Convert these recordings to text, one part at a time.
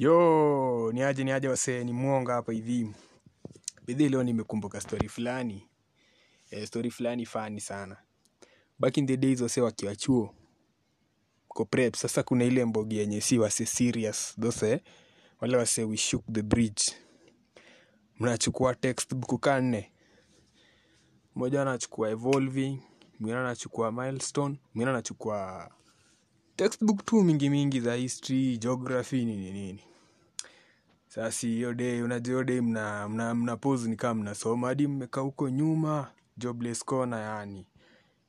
Yo, ni aje ni aje wasee, ni mwonga hapa hivi. Bidhi leo nimekumbuka story fulani. Eh, story fulani fani sana. Back in the days wasee wakiwa chuo. Ko prep, sasa kuna ile mbogi yenye si wase serious. Those eh, wale wase we shook the bridge. Mnachukua textbook kanne. Mmoja anachukua evolving, mwingine anachukua milestone, mwingine anachukua textbook tu mingi mingi za history, geography nini nini. Sasa hiyo day, unajua hiyo mna, mna, mna pose ni kama mnasoma hadi mmekaa huko nyuma jobless corner yani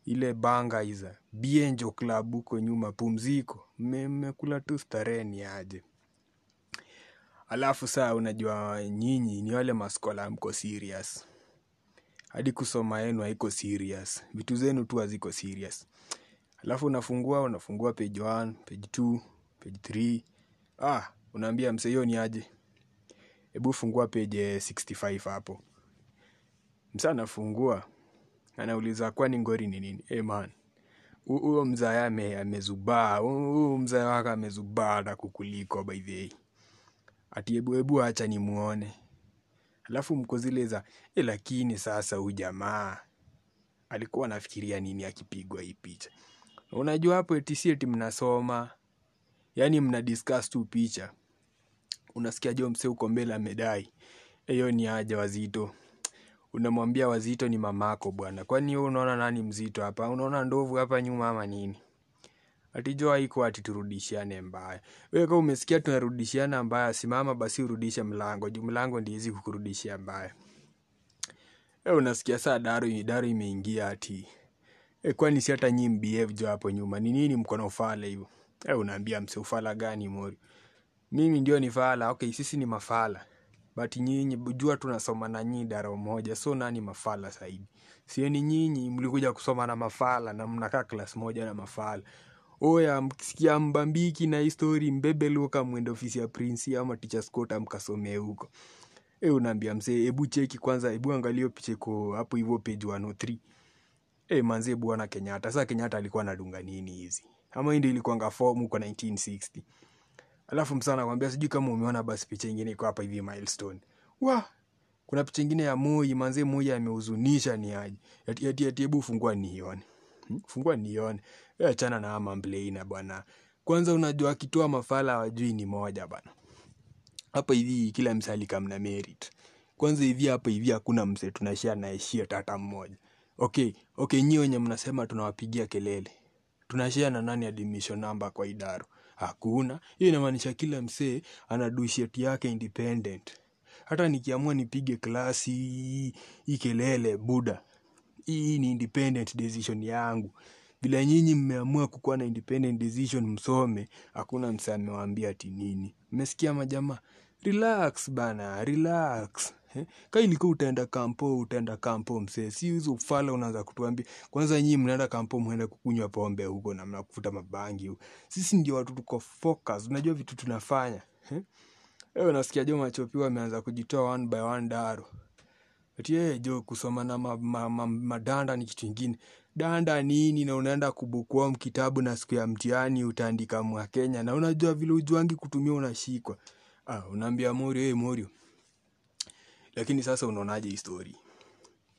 ile banga iza Bienjo club huko nyuma pumziko. Mmekula tu stareni ni aje. Alafu saa unajua nyinyi ni wale maskola mko serious. Hadi kusoma yenu haiko serious. Vitu zenu tu haziko serious alafu unafungua unafungua page 1 page 2 page 3 ah unaambia mse hiyo ni aje? Hebu fungua page 65 hapo. Msa anafungua anauliza kwani ngori ni nini? Hey man huyo mzaya ame, amezubaa huyo mzaya wako amezubaa na kukuliko by the way. Ati hebu hebu acha nimuone. Alafu mko zile za e, lakini sasa huyu jamaa alikuwa anafikiria nini akipigwa hii picha unajua hapo eti si eti mnasoma. Yaani mna discuss tu picha. Unasikia jo mse uko mbele amedai. Hiyo ni haja wazito. Unamwambia wazito ni mamako bwana. Kwani wewe unaona nani mzito hapa? Unaona ndovu hapa nyuma ama nini? Ati haiko ati turudishiane mbaya. Wewe kama umesikia tunarudishiana mbaya simama basi urudishe mlango. Juu mlango ndiye hizi kukurudishia mbaya. Wewe unasikia saa daru, daru imeingia ati e, kwani si hata nyi mbehave jo hapo nyuma? Ni nini mko na ufala hivyo? E, unaambia mse ufala gani mori? Mimi ndio ni fala. Okay sisi ni mafala. But nyinyi jua tunasoma na nyinyi daro moja. So nani mafala zaidi? Sieni nyinyi mlikuja kusoma na mafala na mnakaa class moja na mafala. Oya mkisikia mbambiki na histori mbebe luka mwende ofisi ya prinsi ama Teachers Quota mkasomee huko. E unaambia msee hebu cheki kwanza hebu angalia picha iko hapo hivyo page 103 e manzie bwana kenyatta. Sasa kenyatta alikuwa anadunga nini hizi? Ama ndio ilikuanga fomu kwa 1960 alafu msana anakwambia sijui kama umeona basi picha ingine iko hapa hivi milestone. Wa kuna picha ingine ya Moi manze Moi amehuzunisha ni aje? Ati ati ati hebu fungua nione. Hmm? fungua nione. Wewe achana na ama mplaina bwana. Kwanza unajua akitoa mafala wajui ni moja bwana. Hapa hivi kila msali kamna merit. Kwanza hivi hapa hivi hakuna mse tunashare na tata mmoja okay okay nyie wenye mnasema tunawapigia kelele. Tunashare na nani admission number kwa idaro hakuna. Hiyo inamaanisha kila msee ana dusheti yake independent. Hata nikiamua nipige klasi hii kelele buda hii ni independent decision yangu. Bila nyinyi mmeamua kukuwa na independent decision msome hakuna msee amewaambia ati nini. Mmesikia majamaa? Relax bana relax Eh, ka ilikuwa utaenda kampo utaenda kampo msee si hizo ufala unaanza kutuambia. Kwanza nyinyi mnaenda kampo mwenda kukunywa pombe huko na mnakufuta mabangi huko. Sisi ndio watu tuko focus unajua vitu tunafanya. Eh? Wewe unasikia jo machopiwa ameanza kujitoa one by one daro. Ati yeye jo kusoma na ma, ma, ma, madanda ni kitu kingine. danda nini na unaenda kubukua kitabu na siku ya mtihani utaandika mwa Kenya. Na unajua vile ujuangi kutumia unashikwa. Ah, unaambia Morio hey, Morio lakini sasa unaonaje hii story?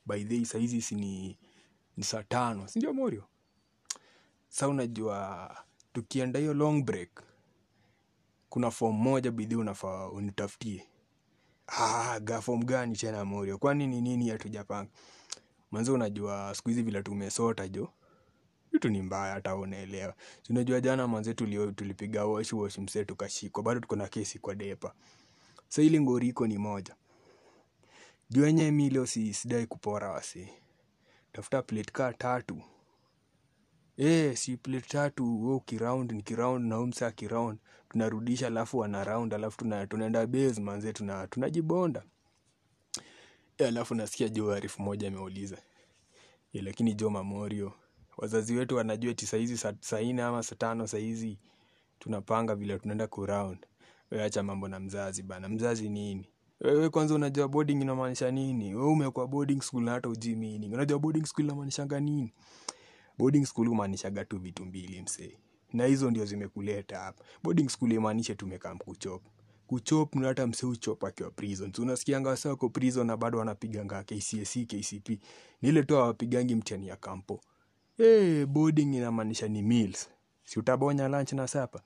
By the way saizi si ni, ni saa tano si ndio Morio? Sa unajua tukienda hiyo long break kuna form moja bidhi unafaa unitafutie. Ah, ga form gani tena Morio? Kwani ni nini hatujapanga? Mwanzo unajua siku hizi vile tumesota jo vitu ni mbaya hata unaelewa. Unajua jana tulio tulipiga wash wash mse tukashikwa bado tuko na kesi kwa depa. Sa ili ngori iko ni moja juu yenyewe mi leo si sidai kupora wasi. Tafuta plate ka tatu. Eh, si plate tatu wewe ukiround nikiround na umsa akiround tunarudisha alafu wana round alafu tuna, tunaenda base manze tuna tunajibonda. Eh, alafu nasikia jo arifu moja ameuliza. Eh, lakini jo Mamorio wazazi wetu wanajua eti saa saa nne ama saa tano saizi tunapanga vile tunaenda kuround. Acha mambo na mzazi bana mzazi nini wewe kwanza unajua boarding inamaanisha nini? Wewe umekuwa boarding school na hata ujui meaning. Unajua boarding school inamaanishanga nini? Boarding school humaanishaga tu vitu mbili msee. Na hizo ndio zimekuleta hapa. Boarding school imaanishe tumekaa mkuchop kuchop na hata msee uchop akiwa prison. So unasikianga wasa wako prison na bado wanapiganga kcsc KCP ni ile tu hawapigangi mtihani ya kampo. Hey, boarding inamaanisha ni meals. Si utabonya lunch na sapa?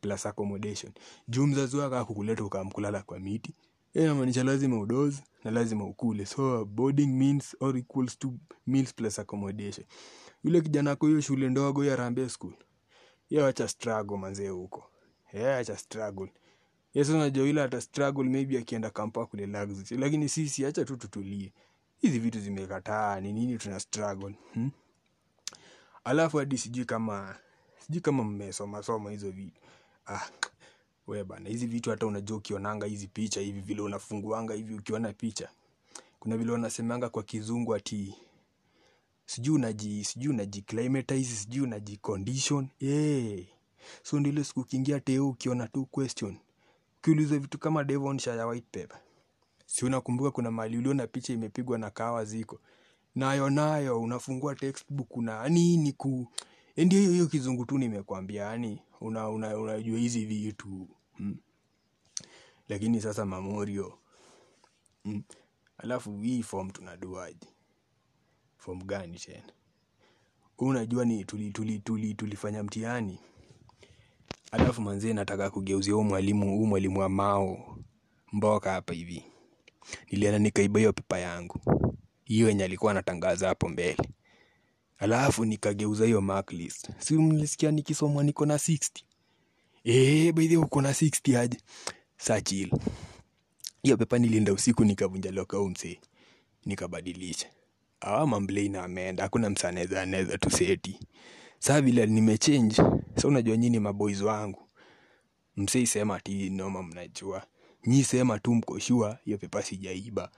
Plus accommodation. Juu mzazi wako akukuleta ukamkulala kwa miti Eh, inamaanisha lazima udoze na lazima ukule. So boarding means or equals to meals plus accommodation. Yule kijana ako hiyo shule ndogo ya Rambe school yeye acha struggle manzee huko. Yeye acha struggle. Yes unajua yule ata struggle maybe akienda kampa kule luxury lakini sisi acha tu tutulie. Hizi vitu zimekataa ni nini tuna struggle? Hmm? alafu hadi sijui kama sijui kama mmesoma soma hizo vitu ah we bana hizi vitu hata unajua ukionanga hizi picha hivi vile unafunguanga hivi ukiona picha. Kuna vile wanasemanga kwa kizungu ati sijui unaji sijui unajiclimatize sijui unajicondition Eh. so ndile siku ukiingia teo ukiona tu question. Ukiuliza vitu kama Devon Shire white paper. Si unakumbuka kuna mali uliona picha imepigwa na kawa ziko? Nayo nayo unafungua textbook una nini ku Eh, ndio hiyo kizungu tu nimekwambia yani una, una, unajua hizi vitu hmm. lakini sasa mamorio Mm. alafu hii form tunaduaje? Form gani tena? Unajua ni tuli, tuli, tuli, tulifanya mtihani. Alafu manzie nataka kugeuzia huu mwalimu huu mwalimu wa mao mboka hapa hivi. Nilienda nikaiba hiyo pepa yangu. Hiyo yenye alikuwa anatangaza hapo mbele. Alafu nikageuza hiyo si mlisikia nikisomwa niko na 60 eh by the way uko na 60 aje? Saa hiyo pepa nilienda usiku nikavunja loka umse nikabadilisha. Awa mamblei na ameenda. Hakuna msaneza anaweza tuseti saa vile nimechange sa unajua nyini maboys wangu. Msei sema ati noma mnajua. Nyi sema tu mkoshua hiyo pepa sijaiba.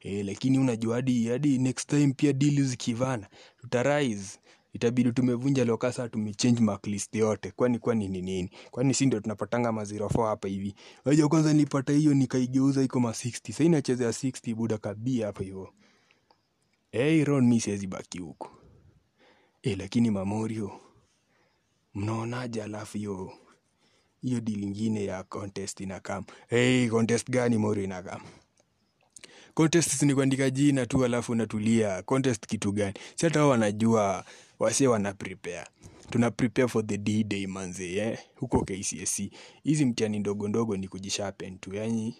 E, lakini unajua hadi hadi next time pia dili zikivana tutarise itabidi tumevunja lokasa tumechange mark list yote. Kwani kwani ni nini? Kwani si ndio tunapatanga ma 04 hapa hivi? Waja kwanza nilipata hiyo nikaigeuza iko ma 60 sasa inachezea 60 buda kabia hapa hivyo hey, ron mi siwezi baki huku. e, lakini mamorio mnaonaje alafu hiyo hiyo deal ingine ya contest inakam? Hey, contest gani morio inakam contest ni kuandika jina tu alafu unatulia. Contest kitu gani? Si hata wao wanajua wase wana prepare. Tuna prepare for the d day manze eh? huko kcsc hizi mtihani ndogo ndogo ni kujishapen tu yani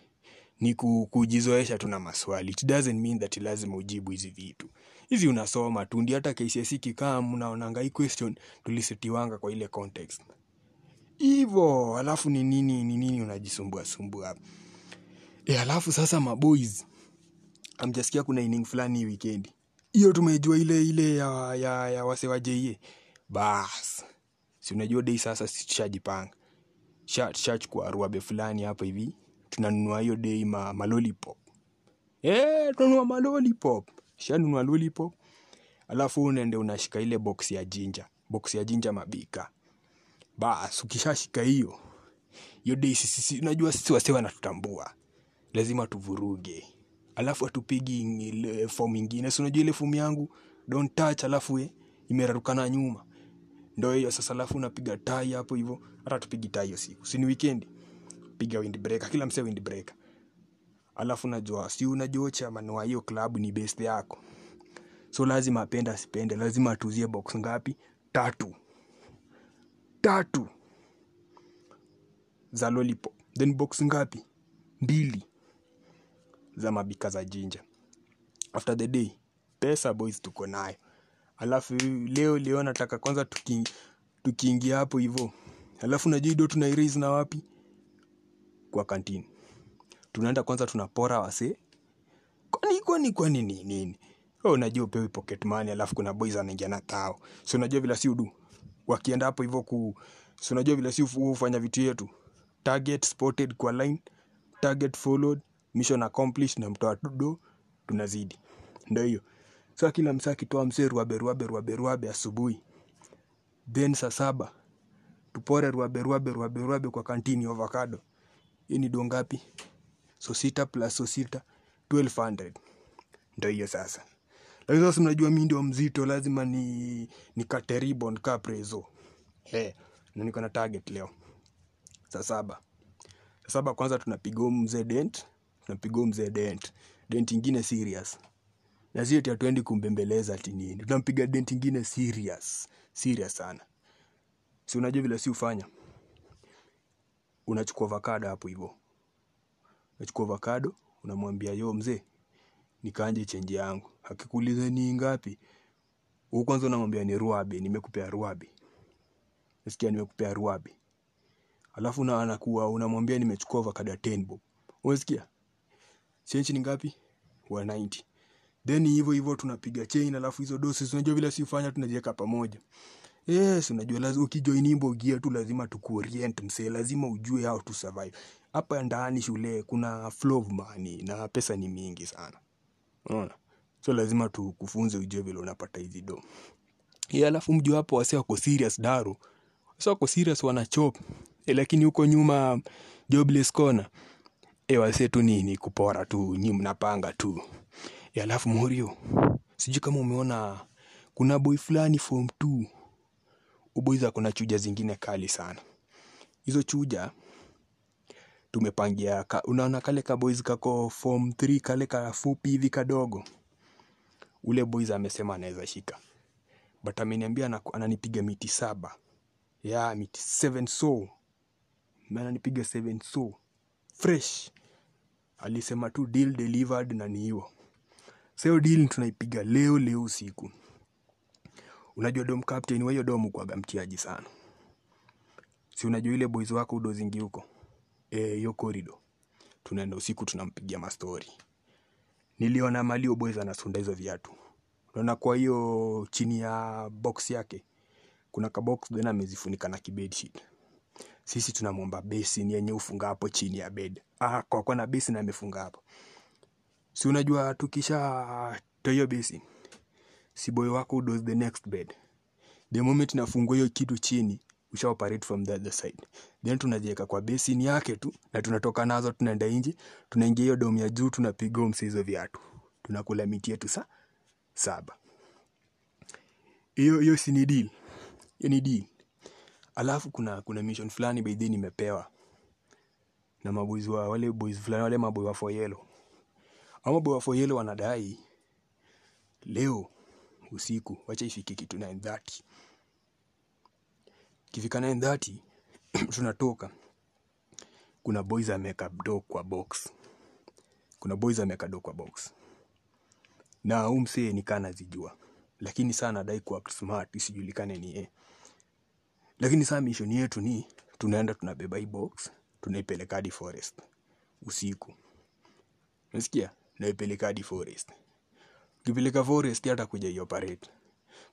ni kujizoesha tu maswali. It doesn't mean that lazima ujibu hizi vitu. Hizi unasoma tu ndio hata kcsc kikaa mnaonanga hii question tulisetiwanga kwa ile context. Hivo alafu ni nini ni nini unajisumbua sumbua? E, alafu sasa maboys amjasikia kuna inning fulani wikendi hiyo tumejua ile ile ya, ya, ya wase bas. Si unajua dei sasa tushajipanga. Shachukua ruabe fulani hapa hivi tunanunua hiyo dei ma, malolipop Eh, tunanunua malolipop shanunua lolipop alafu unaende unashika ile box ya jinja box ya jinja mabika. Bas ukishashika hiyo hiyo dei sisi- unajua sisi wase wanatutambua. Lazima tuvuruge alafu atupigi ile fomu ingine. Si unajua ile fomu yangu? Don't touch alafu eh, imerarukana nyuma. Ndo hiyo sasa alafu unapiga tai hapo hivyo hata tupigi tai hiyo siku. Si ni piga windbreaker kila msee windbreaker alafu najua si unajua chairman wa hiyo klabu ni best yako. So lazima apende asipende. Lazima atuzie box ngapi? Tatu. Tatu. Za lollipop. Then box ngapi? Mbili za mabika za jinja after the day pesa boys tuko nayo. Alafu leo leo nataka kwanza tuki, hapo hivo. Alafu najua ido tunairaise na wapi? Kwa kantini tunaenda kwanza tunapora wase kwani kwani kwani nini nini? Oh, unajua upewi pocket money alafu kuna boys anaingia na tao. Si unajua vile si udu? Wakienda hapo hivyo ku si unajua vile si ufanya vitu yetu. Target spotted kwa line target followed mission accomplished na mtoa do tunazidi. Ndo hiyo. Sa kila msaa akitoa msee ruabe ruabe ruabe ruabe asubuhi. Then saa saba tupore ruabe ruabe ruabe ruabe kwa kantini avocado. Hii ni dongapi so sita plus so sita 1200 ndo hiyo sasa. Lakini sasa mnajua mi ndio mzito lazima ni nikate ribbon ka prezo. Hey, na niko na target leo. Saa saba. Saa saba kwanza tunapiga mzee dent, tunapiga huyu mzee dent. Dent ingine serious. Na si eti hatuendi kumbembeleza ati nini. Tunampiga dent ingine serious. Serious sana. Si unajua vile si ufanya? Unachukua avocado hapo hivyo. Unachukua avocado, unamwambia yo mzee, nikaanje chenji yangu. Akikuuliza ni ngapi? Wewe kwanza unamwambia ni ruabi, nimekupea ruabi. Nasikia nimekupea ruabi. Alafu na anakuwa unamwambia nimechukua avocado ya 10 bob. Unasikia? Change ni ngapi? 190. Then hivyo hivyo tunapiga chain alafu hizo doses unajua vile si tunajiweka pamoja. Yes, unajua lazima ukijoin imbo gear tu lazima tukuorient mse, lazima ujue how to survive. Hapa ndani shule kuna flow of money na pesa ni mingi sana. Unaona? So lazima tukufunze ujue vile unapata hizi do. Yeah, alafu mjue hapo wase wako serious daru. Wase wako serious wanachop. E, lakini huko nyuma jobless corner. E, tu ni, ni kupora tu, nyi mnapanga tu. E, alafu Morio, sijui kama umeona kuna boy fulani form 2 uboiza, kuna chuja zingine kali sana. Hizo chuja tumepangia ka, unaona kale ka boys kako form 3 kale ka fupi hivi kadogo. Ule boys amesema anaweza shika. But ameniambia ananipiga miti saba. Ya miti 7 so. Ananipiga 7 so. Fresh. Alisema tu deal delivered na ni hiyo. Sasa deal tunaipiga leo leo usiku. Unajua dom captain hiyo dom kuaga mtiaji sana. Si unajua ile boys wako udozingi huko. Eh, hiyo corridor. Tunaenda usiku tunampigia mastori. Niliona Malio boys anasunda hizo viatu. Unaona kwa hiyo chini ya box yake kuna ka box then amezifunika na kibedsheet. Sisi tunamwomba basin yenye ufunga hapo chini ya bed. Ah, kwa kwa na basin amefunga hapo. Si unajua tukisha toa hiyo basin. Si boy wako does the next bed. The moment nafungua hiyo kitu chini, usha operate from the other side. Then tunajiweka kwa basin yake tu na tunatoka nazo tunaenda nje, tunaingia hiyo domu ya juu tunapiga huo hizo viatu. Tunakula miti yetu sa saba. Hiyo hiyo si ni deal. Hiyo ni deal. Alafu kuna kuna mission fulani by the nimepewa na maboys wa wale boys fulani wale maboy wa Foyelo. Ama maboy wa Foyelo wanadai leo usiku wacha ifike kitu 9:30. Kifika 9:30 tunatoka. Kuna boys ameka do kwa box. Kuna boys ameka do kwa box. Na huu msee nikaa zijua. Lakini saa anadai kuwa smart isijulikane ni yeye. Lakini saa mission yetu ni tunaenda tunabeba hii box, tunaipeleka hadi forest usiku. Unasikia? Naipeleka hadi forest. Ukipeleka forest hata kuja hiyo parade.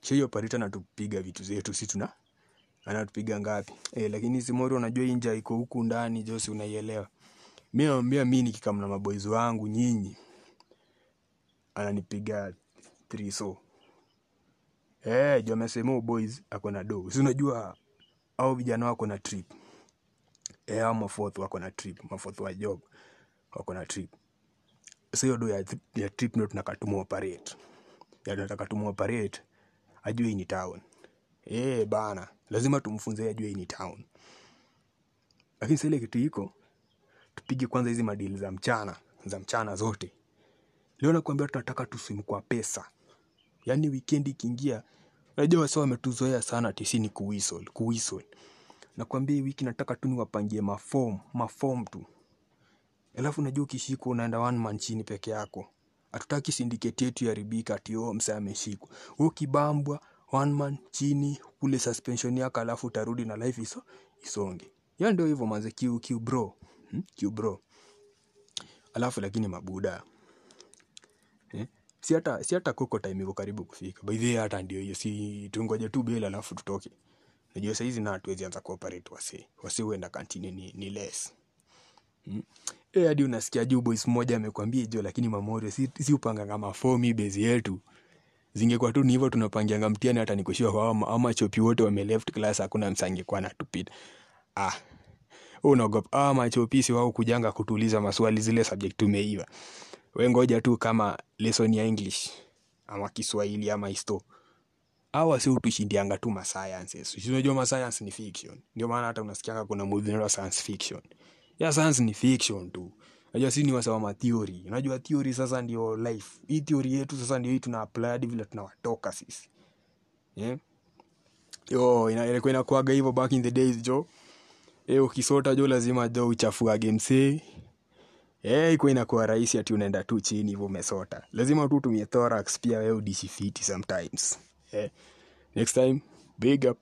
Kisha hiyo parade anatupiga vitu zetu si tuna anatupiga ngapi? Eh, lakini Simori unajua inja iko huku ndani Josi unaielewa. Mimi naambia mimi nikikam na maboys wangu nyinyi ananipiga 3 so. Eh, jo amesema boys ako na do. Si unajua au vijana wako na trip. Eh, hao mafourth wako na trip, mafourth wa job wako na trip. Sasa do ya, ya trip ndio tunakatuma operate. Ya tunataka tumu operate ajue ni town. Eh, bana, lazima tumfunze ajue ni town. Lakini sasa ile kitu iko tupige kwanza hizi madili za mchana, za mchana zote. Leo nakwambia tunataka tuswim kwa pesa. Yaani weekend ikiingia, unajua wasa wametuzoea sana tisini kuwhistle, kuwhistle. Nakwambia wiki nataka tu niwapangie maform, maform tu. Alafu najua ukishikwa unaenda one man chini peke yako. Hatutaki syndicate yetu iharibika ati oh msee ameshikwa. Wewe kibambwa one man chini kule suspension yako alafu utarudi na life iso isonge. Ya ndio hivyo manze Q Q bro. Hmm? Q bro. Alafu lakini mabuda. Eh? Si hata si hata koko time iko karibu kufika. By the way hata ndio hiyo si tungoje tu bila alafu tutoke. Najua saizi na hatuwezi anza kuoperate wasi. Wasi huenda kantini ni, ni less. Hmm? Eh, hadi unasikia juu boys mmoja amekwambia hiyo lakini Mamorio si, si upanga kama fomi base yetu. Zingekuwa tu ni hivyo tunapangianga mtihani hata nikushua kwa ama, ama chopi wote wame left class hakuna msangi kwa natupita. Ah. Unaogopa ah machopi si wao kujanga kutuuliza maswali zile subject tumeiva. Wewe ngoja tu kama lesson ya English ama Kiswahili ama histo. Hawa si utushindianga tu ma sciences. Si unajua ni fiction. Ndio maana hata unasikianga kuna movie science fiction. ya science ni fiction tu unajua si ni wasawa ma unajua theory sasa ndio life hii theory yetu sasa ndio hii tuna apply vile tunawatoka sisi yeah? yo ilikuwa inakuaga hivyo back in the days jo e, ukisota jo lazima jo uchafuage msee Eh, inakuwa rahisi ati unaenda tu chini hivyo umesota lazima tu tumie thorax pia wewe udishifiti sometimes eh. Next time big up